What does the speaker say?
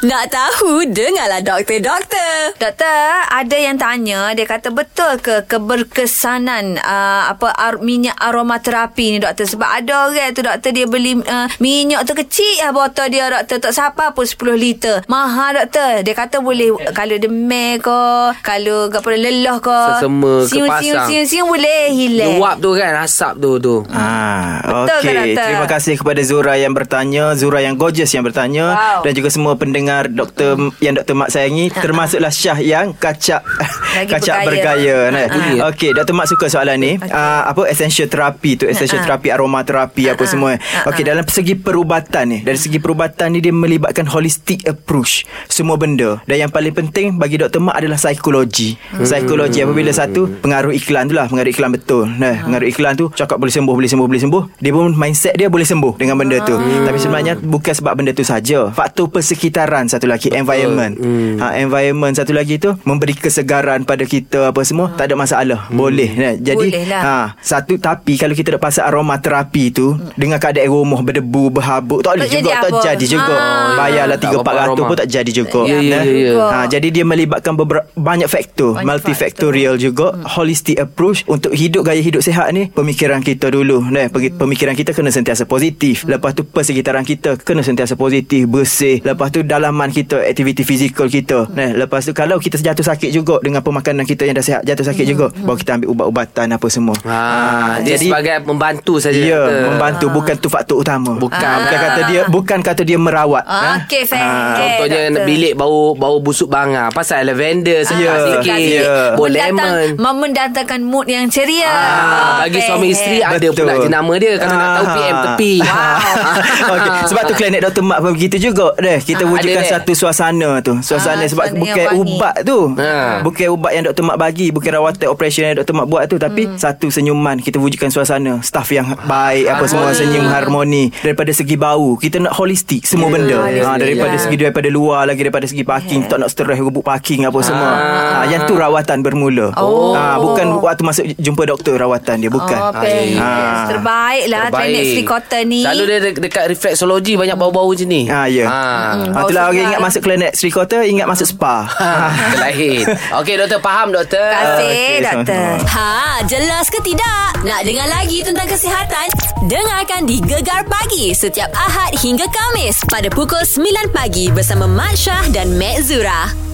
Nak tahu, dengarlah doktor, doktor. Doktor, ada yang tanya, dia kata betul ke keberkesanan uh, apa ar- minyak aromaterapi ni doktor? Sebab ada orang tu doktor dia beli uh, minyak tu kecil lah botol dia doktor. Tak siapa pun 10 liter. Mahal doktor. Dia kata boleh kalau demam ke, kalau apa lelah ke. Sesama, siung, kepasang. siung, siung, siung boleh hilang. Luap tu kan Asap tu tu Ah, Betul ke, okey. doktor? Terima kasih kepada Zura yang bertanya, Zura yang gorgeous yang bertanya Wow. dan juga semua pendengar doktor yang doktor Mak sayangi termasuklah Syah yang kacak Lagi kacak bergaya. bergaya. Nah. Ah. Okey, doktor Mak suka soalan ni. Okey. Ah, apa essential terapi tu, essential Ah. terapi aromaterapi apa Ah. semua. Ah. Okey, dalam segi perubatan ni, dari segi perubatan ni dia melibatkan holistic approach semua benda. Dan yang paling penting bagi doktor Mak adalah psikologi. Hmm. Psikologi apabila satu pengaruh iklan tu lah, pengaruh iklan betul. Nah, Ah. pengaruh iklan tu cakap boleh sembuh, boleh sembuh, boleh sembuh. Dia pun mindset dia boleh sembuh dengan benda tu. Ah. Tapi sebenarnya bukan sebab benda tu saja. Faktor persekitaran satu lagi, environment. Hmm. Ha, environment satu lagi tu memberi kesegaran pada kita apa semua, tak ada masalah. Boleh. Nah, jadi Boleh lah. ha, satu tapi kalau kita nak pasal aromaterapi tu dengan keadaan rumah berdebu, berhabuk, tak boleh Tak juga jadi tak apa. jadi juga. Ah. Bayarlah Tak apa-apa 3 400 pun aroma. tak jadi juga. Ya, ya, ya, ya. Ha, jadi dia melibatkan beberapa banyak faktor, Banyak multifaktorial juga, holistic approach untuk hidup gaya hidup sihat ni, pemikiran kita dulu. Pegi- pemikiran kita kena sentiasa positif. Lepas tu persekitaran kita kena sentiasa positif, bersih. Lepas tu dalaman kita, aktiviti fizikal kita. Nah, lepas tu kalau kita jatuh sakit juga dengan pemakanan kita yang dah sihat, jatuh sakit juga, baru kita ambil ubat-ubatan apa semua. Ah, dia sebagai membantu saja Ya, doktor. membantu bukan tu faktor utama. Bukan. bukan kata dia bukan kata dia merawat. Ah, ha? Okey, fair. Ah. Okey, Contohnya doktor. bilik bau bau busuk bangar Pasal lavender Sedap Ya, sikit ya. Bau Mendatang- lemon Mendatangkan mood yang ceria. Ah, bagi Okey. suami isteri ada Betul. pula jenama dia kalau nak tahu Ah. PM tepi. Okey, sebab tu klinik Dr. Mak pun begitu juga deh. Kita Ah, wujudkan ada, deh. satu suasana tu. Suasana Ah, sebab suasana bukan ubat tu. Ha. Bukan ubat yang Dr. Mak bagi, bukan rawatan operation yang Dr. Mak buat tu tapi Hmm. satu senyuman kita wujudkan suasana, staff yang baik apa semua Harmoni. senyum harmoni daripada segi bau. Kita nak holistik semua Ya, benda. holistik. Ha, daripada Ya. segi daripada luar lagi daripada segi parking, tak nak stres rebut parking apa semua. Ah. Ha, yang tu rawatan bermula. Oh. Ha, bukan waktu masuk jumpa doktor rawatan dia bukan. Oh, okay. Ah. Terbaik lah Klinik Sri Kota ni. Selalu dia de- dekat reflexology Banyak bau-bau macam ni Ah, ya. Ah. Hmm. Ha, Bau orang segar ingat masuk klinik Sri Kota Ingat masuk spa Ha, lain Okey doktor faham doktor Terima kasih, Okey, doktor. Ha, jelas ke tidak? Nak dengar lagi tentang kesihatan? Dengarkan di Gegar Pagi setiap Ahad hingga Kamis pada pukul 9 pagi bersama Mat Syah dan Mek Zura.